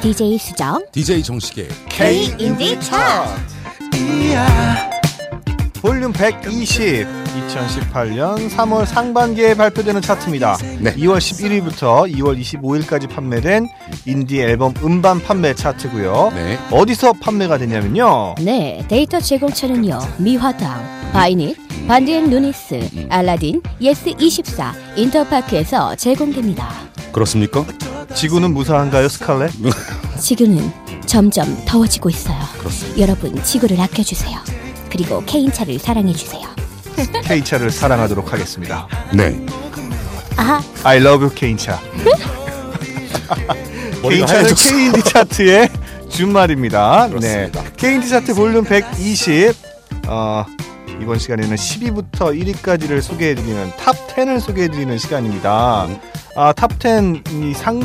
DJ 수정 DJ 정식의 K 인디 차트 볼륨 120 2018년 3월 상반기에 발표되는 차트입니다. 네. 2월 11일부터 2월 25일까지 판매된 인디 앨범 음반 판매 차트고요. 네. 어디서 판매가 되냐면요. 네, 데이터 제공처는요. 미화당, 바이닐, 반디앤 루니스, 알라딘, 예스24, 인터파크에서 제공됩니다. 그렇습니까? 지구는 무사한가요, 스칼렛? [LAUGHS] 지구는 점점 더워지고 있어요. 그렇습니다. 여러분, 지구를 아껴주세요. 그리고 K인차를 사랑해주세요. [LAUGHS] K차를 사랑하도록 하겠습니다. 네. 아, I love you. [LAUGHS] 머리가 K차는 하얘졌어. K인디 차트의 준말입니다. 네. 그렇습니다. K인디 차트 볼륨 120. 어, 이번 시간에는 10위부터 1위까지를 소개해드리는 top 10을 소개해드리는 시간입니다. 아, top 10이 상,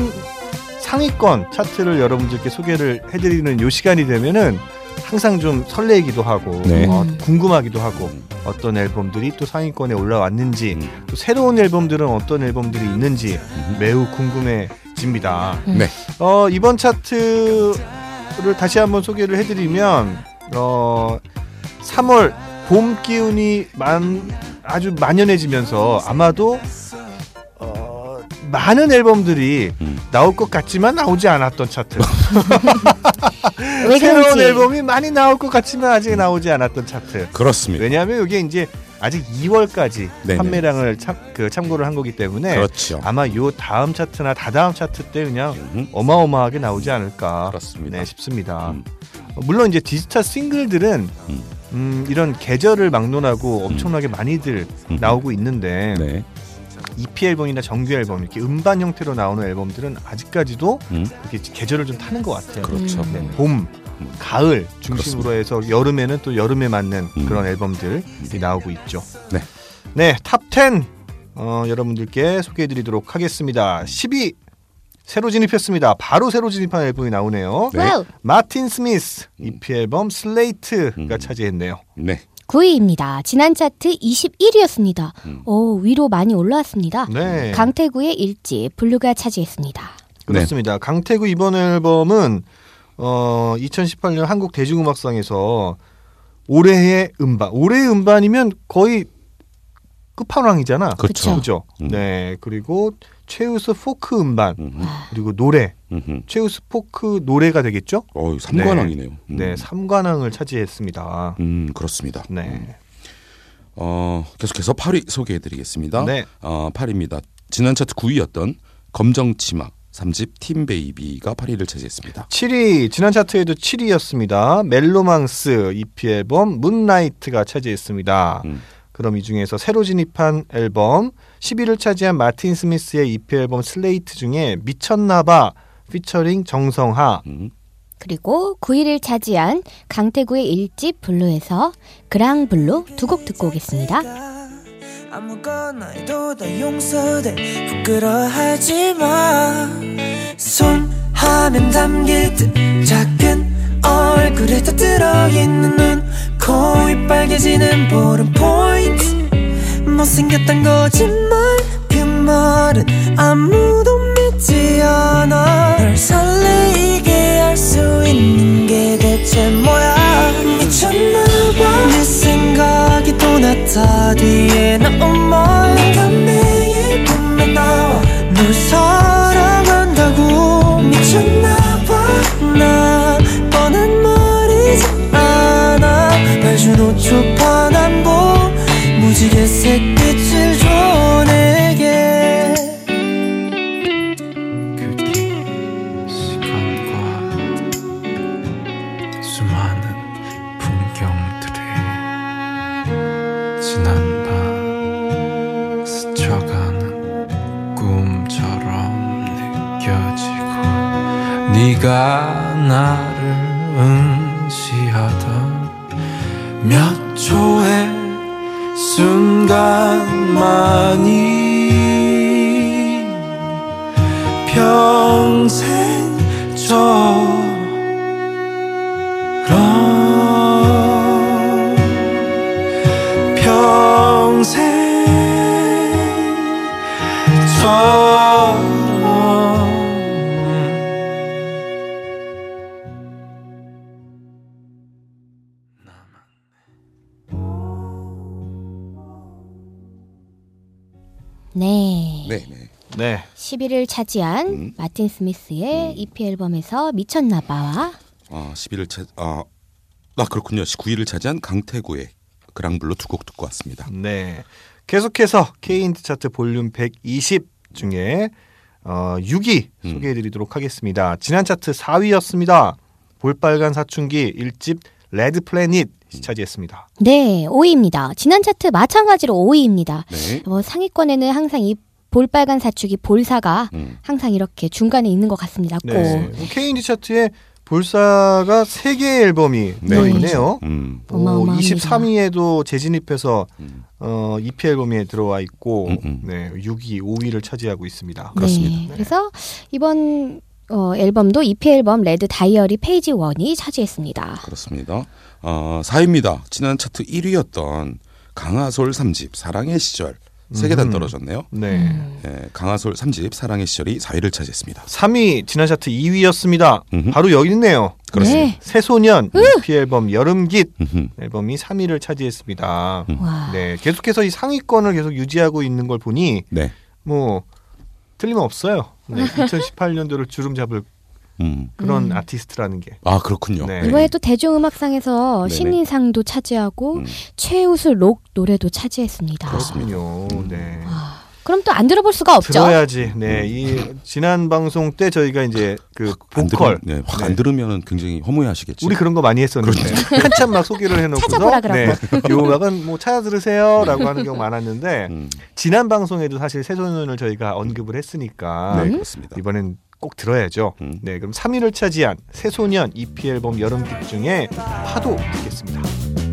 상위권 차트를 여러분들께 소개를 해드리는 요 시간이 되면은 항상 좀 설레기도 하고 네. 어, 궁금하기도 하고 어떤 앨범들이 또 상위권에 올라왔는지 음. 또 새로운 앨범들은 어떤 앨범들이 있는지 매우 궁금해집니다. 네. 어, 이번 차트를 다시 한번 소개를 해드리면 어, 3월 봄 기운이 만, 아주 만연해지면서 아마도 어, 많은 앨범들이 음. 나올 것 같지만 나오지 않았던 차트. [LAUGHS] 왜 새로운. 앨범이 많이 나올 것 같지만 아직 나오지 않았던 차트. 그렇습니다. 왜냐하면 이게 이제 아직 2월까지 네네. 판매량을 참, 그 참고를 한 거기 때문에 그렇죠. 아마 요 다음 차트나 다다음 차트 때 그냥 음, 어마어마하게 나오지 않을까 그렇습니다. 네, 싶습니다. 음. 어, 물론 이제 디지털 싱글들은 음. 음, 이런 계절을 막론하고 엄청나게 많이들 음. 나오고 있는데 네. EP 앨범이나 정규 앨범 이렇게 음반 형태로 나오는 앨범들은 아직까지도 음. 이렇게 계절을 좀 타는 것 같아요. 그렇죠. 음. 네, 봄, 음. 가을 중심으로 해서 여름에는 또 여름에 맞는 음. 그런 앨범들이 나오고 있죠. 네. 네, top 10 어, 여러분들께 소개해 드리도록 하겠습니다. 10위 새로 진입했습니다. 바로 새로 진입한 앨범이 나오네요. 네. 와우. 마틴 스미스 EP 앨범 Slate가 음. 차지했네요. 네. 9위입니다. 지난 차트 21위였습니다. 음. 오, 위로 많이 올라왔습니다. 네, 강태구의 일집 블루가 차지했습니다. 그렇습니다. 강태구 이번 앨범은 어, 2018년 한국 대중음악상에서 올해의 음반, 올해의 음반이면 거의 끝판왕이잖아. 그렇죠. 그죠? 음. 네, 그리고 최우수 포크 음반 음. 그리고 노래 음. 최우수 포크 노래가 되겠죠? 어, 삼관왕이네요. 음. 네, 삼관왕을 차지했습니다. 음, 그렇습니다. 네, 어, 계속해서 8위 소개해 드리겠습니다. 네, 어, 8위입니다. 지난 차트 9위였던 검정치마 3집 Team Baby가 8위를 차지했습니다. 7위 지난 차트에도 7위였습니다. 멜로망스 EP 앨범 Moonlight가 차지했습니다. 음. 그럼 이 중에서 새로 진입한 앨범 10위를 차지한 마틴 스미스의 EP 앨범 Slate 중에 미쳤나봐 피처링 정성하. 음. 그리고 9위를 차지한 강태구의 일집 블루에서 그랑 블루 두 곡 듣고 오겠습니다. 아무거나 해도 다 용서돼. 부끄러워하지 마 손 하나면 담길 듯 작은 얼굴에 다 들어있는 눈, 코, 입 빨개지는 볼은 포인트 못생겼단 거짓말. 그 말은 아무도 믿지 않아. 널 설레이게 할 수 있는 게 대체 뭐야? 미쳤나봐. 네 생각이 또 나타 뒤에 나온 말 내가 매일 꿈에 나와 널 사랑한다고. 미쳤나봐. 나 뻔한 말이지 않아. 발준 5초 반환보 네가 나를 응시하던 몇 초의 순간만이 차지한 음. 마틴 스미스의 EP 앨범에서 미쳤나봐와 아, 11을 차 아, 아 그렇군요. 9위를 차지한 강태구의 그랑블루 두곡 듣고 왔습니다. 네. 계속해서 K인디 차트 볼륨 120 중에 어, 6위 음. 소개해드리도록 하겠습니다. 지난 차트 4위였습니다. 볼빨간 사춘기 1집 Red Planet 차지했습니다. 네, 5위입니다. 지난 차트 마찬가지로 5위입니다. 네. 뭐 상위권에는 항상 이 볼빨간 사춘기 볼사가 음. 항상 이렇게 중간에 있는 것 같습니다. 꼭. 네. K인디 차트에 볼사가 3개의 앨범이 네. 들어있네요. 음. 어마어마합니다. 23위에도 재진입해서 음. 어, EP 앨범에 들어와 있고 음, 음. 네, 6위, 5위를 차지하고 있습니다. 그렇습니다. 네. 그래서 이번 어, 앨범도 EP 앨범 Red Diary Page 1이 차지했습니다. 그렇습니다. 어, 4위입니다. 지난 차트 1위였던 강하솔 3집 사랑의 시절 세 계단 음. 떨어졌네요. 네. 음. 예, 강하솔 3집 사랑의 시절이 4위를 차지했습니다. 3위 지난 차트 2위였습니다. 음흠. 바로 여기 있네요. 그렇습니다. 네. 새소년 EP 앨범 여름깃 음흠. 앨범이 3위를 차지했습니다. 음. 와. 네, 계속해서 이 상위권을 계속 유지하고 있는 걸 보니 네. 뭐 틀림없어요. 네, [LAUGHS] 2018년도를 주름 잡을 음. 그런 음. 아티스트라는 게. 아 그렇군요. 네. 이번에 또 대중음악상에서 네네. 신인상도 차지하고 음. 최우수 록 노래도 차지했습니다. 그렇군요. 음. 네. 와. 그럼 또 안 들어볼 수가 없죠. 들어야지. 네, 이 지난 방송 때 저희가 이제 그안 보컬 들으, 네, 확 네. 안 들으면 굉장히 허무해하시겠죠. 우리 그런 거 많이 했었는데 [LAUGHS] 한참 막 소개를 [LAUGHS] 해놓고서. 네, 이 음악은 뭐 찾아 들으세요라고 하는 경우 많았는데 음. 지난 방송에도 사실 새 소년을 저희가 언급을 했으니까 네 그렇습니다. 이번엔 꼭 들어야죠. 음. 네, 그럼 3위를 차지한 새소년 EP 앨범 여름 빛 중에 파도 듣겠습니다.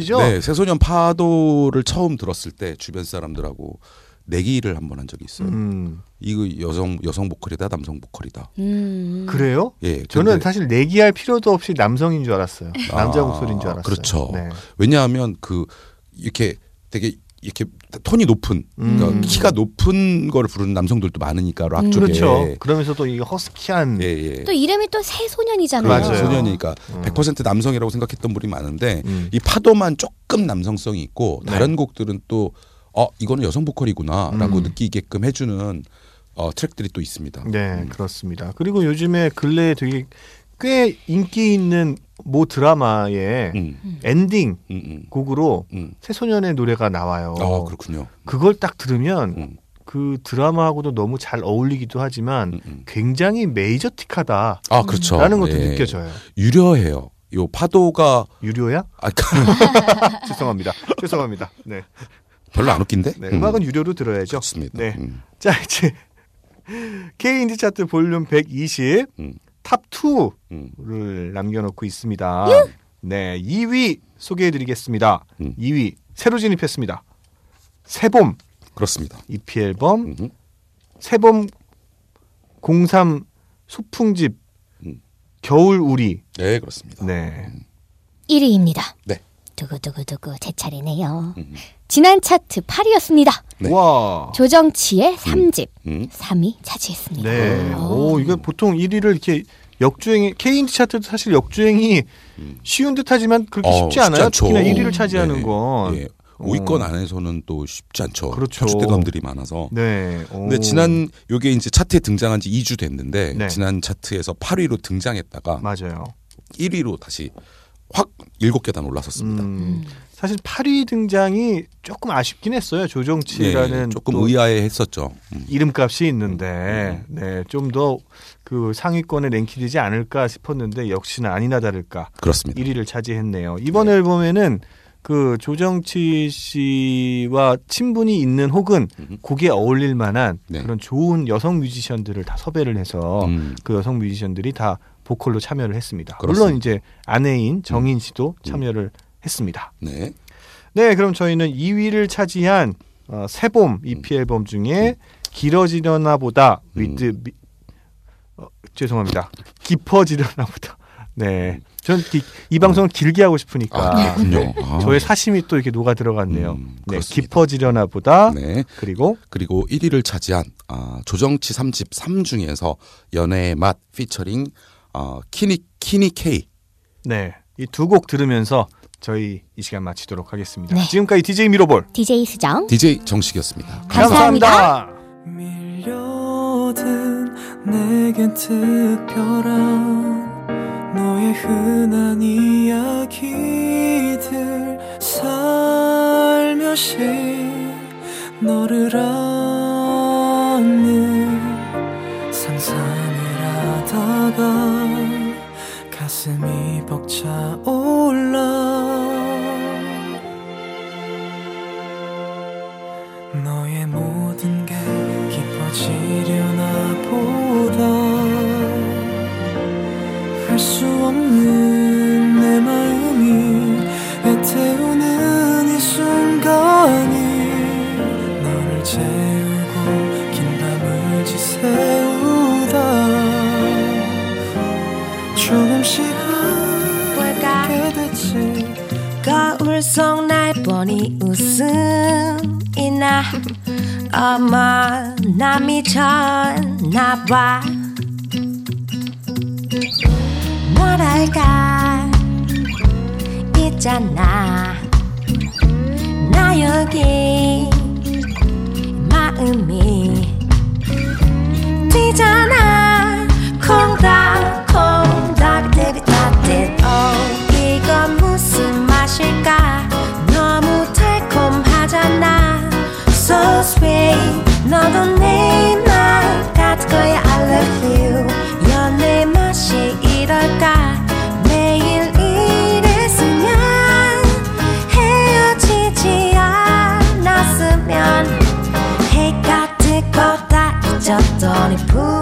역시죠. 네, 새소년 파도를 처음 들었을 때 주변 사람들하고 내기를 한 번 한 적이 있어요. 음. 이거 여성 여성 보컬이다 남성 보컬이다. 음. 그래요? 예, 저는 사실 내기할 필요도 없이 남성인 줄 알았어요. 남자 아, 목소리인 줄 알았어요. 그렇죠. 네. 왜냐하면 그 이렇게 되게 이렇게 톤이 높은 그러니까 음. 키가 높은 거를 부르는 남성들도 많으니까 락 음. 쪽에 그렇죠. 그러면서도 이게 허스키한 예, 예. 또 이름이 또 새소년이잖아요. 맞아요. 소년이니까 음. 100% 남성이라고 생각했던 분이 많은데 음. 이 파도만 조금 남성성이 있고 네. 다른 곡들은 또 어, 이거는 여성 보컬이구나라고 음. 느끼게끔 해주는 어, 트랙들이 또 있습니다. 네, 음. 그렇습니다. 그리고 요즘에 근래에 되게 꽤 인기 있는 모 드라마의 음, 엔딩 음, 음, 곡으로 음. 새소년의 노래가 나와요. 아 그렇군요. 그걸 딱 들으면 음, 그 드라마하고도 너무 잘 어울리기도 하지만 음, 음. 굉장히 메이저틱하다라는 아 그렇죠. 것도 예. 느껴져요. 유려해요. 요 파도가 유료야? 아, [LAUGHS] 죄송합니다. 죄송합니다. 네, 별로 안 웃긴데? 네 음악은 유료로 들어야죠. 좋습니다. 네. 음. 자 이제 [LAUGHS] K 인디 차트 볼륨 120 음. top 2를 음. 남겨놓고 있습니다. 네, 2위 소개해드리겠습니다. 음. 2위 새로 진입했습니다. 새봄 그렇습니다. EP 앨범 음. 새봄 03 소풍집 음. 겨울 우리 네 그렇습니다. 네 1위입니다. 네. 두구두구두구 제 차례네요. 음. 지난 차트 8위였습니다. 네. 와. 조정치의 3집 음. 3위 차지했습니다. 네. 오. 오, 이거 보통 1위를 이렇게 역주행이 K인디 차트도 사실 역주행이 쉬운 듯하지만 그렇게 어, 쉽지 않아요. 않죠. 특히나 1위를 차지하는 네. 건. 예. 5위권 안에서는 또 쉽지 않죠. 그렇죠. 터줏대감들이 많아서. 네. 오. 근데 지난 요게 이제 차트에 등장한 지 2주 됐는데 네. 지난 차트에서 8위로 등장했다가 맞아요. 1위로 다시 확 7계단 올라섰습니다. 음, 사실 8위 등장이 조금 아쉽긴 했어요. 조정치라는 예, 조금 또 의아해했었죠. 음. 이름값이 있는데 네, 좀 더 그 상위권에 랭킹되지 않을까 싶었는데 역시나 아니나 다를까 그렇습니다. 1위를 차지했네요. 이번 앨범에는 그 조정치 씨와 친분이 있는 혹은. 곡에 어울릴 만한 네. 그런 좋은 여성 뮤지션들을 다 섭외를 해서 음. 그 여성 뮤지션들이 다 보컬로 참여를 했습니다. 그렇습니다. 음. 물론 이제 아내인 정인 씨도 참여를 했습니다. 네. 네, 그럼 저희는 2위를 차지한 어, 새봄 EP 앨범 중에 길어지려나 보다 with 음. 미- 어, 죄송합니다. 깊어지려나 보다. [LAUGHS] 네. 전이 방송을 길게 하고 싶으니까 아, 그렇군요. 아. 저의 사심이 또 이렇게 녹아 들어갔네요. 음, 네. 깊어지려나 보다. 네. 그리고 그리고 1위를 차지한 아, 조정치 3집 3 중에서 연애의 맛 피처링 어, 키니 키니 K 네, 이 두 곡 들으면서 저희 이 시간 마치도록 하겠습니다. 네. 지금까지 DJ 미로볼 DJ 수정 DJ 정식이었습니다. 감사합니다. 밀려든 내겐 특별한 너의 흔한 이야기들 살며시 너를 안 다가 가슴이 벅차올라. 너의 모든 게 깊어지려나 보다. 할 수 없는 어머 나 미쳤나 봐. 뭐랄까 있잖아. 나 여기 마음이 뛰잖아. 콩닥 콩닥 데뷔타듯 어 이건 무슨 맛일까? 너무 달콤하잖아 So sweet. 너도 내 맛 같을 거야. I love you. 연애 맛이 이럴까? 매일 이랬으면 헤어지지 않았으면 해가 뜨고 다. 잊었더니 푹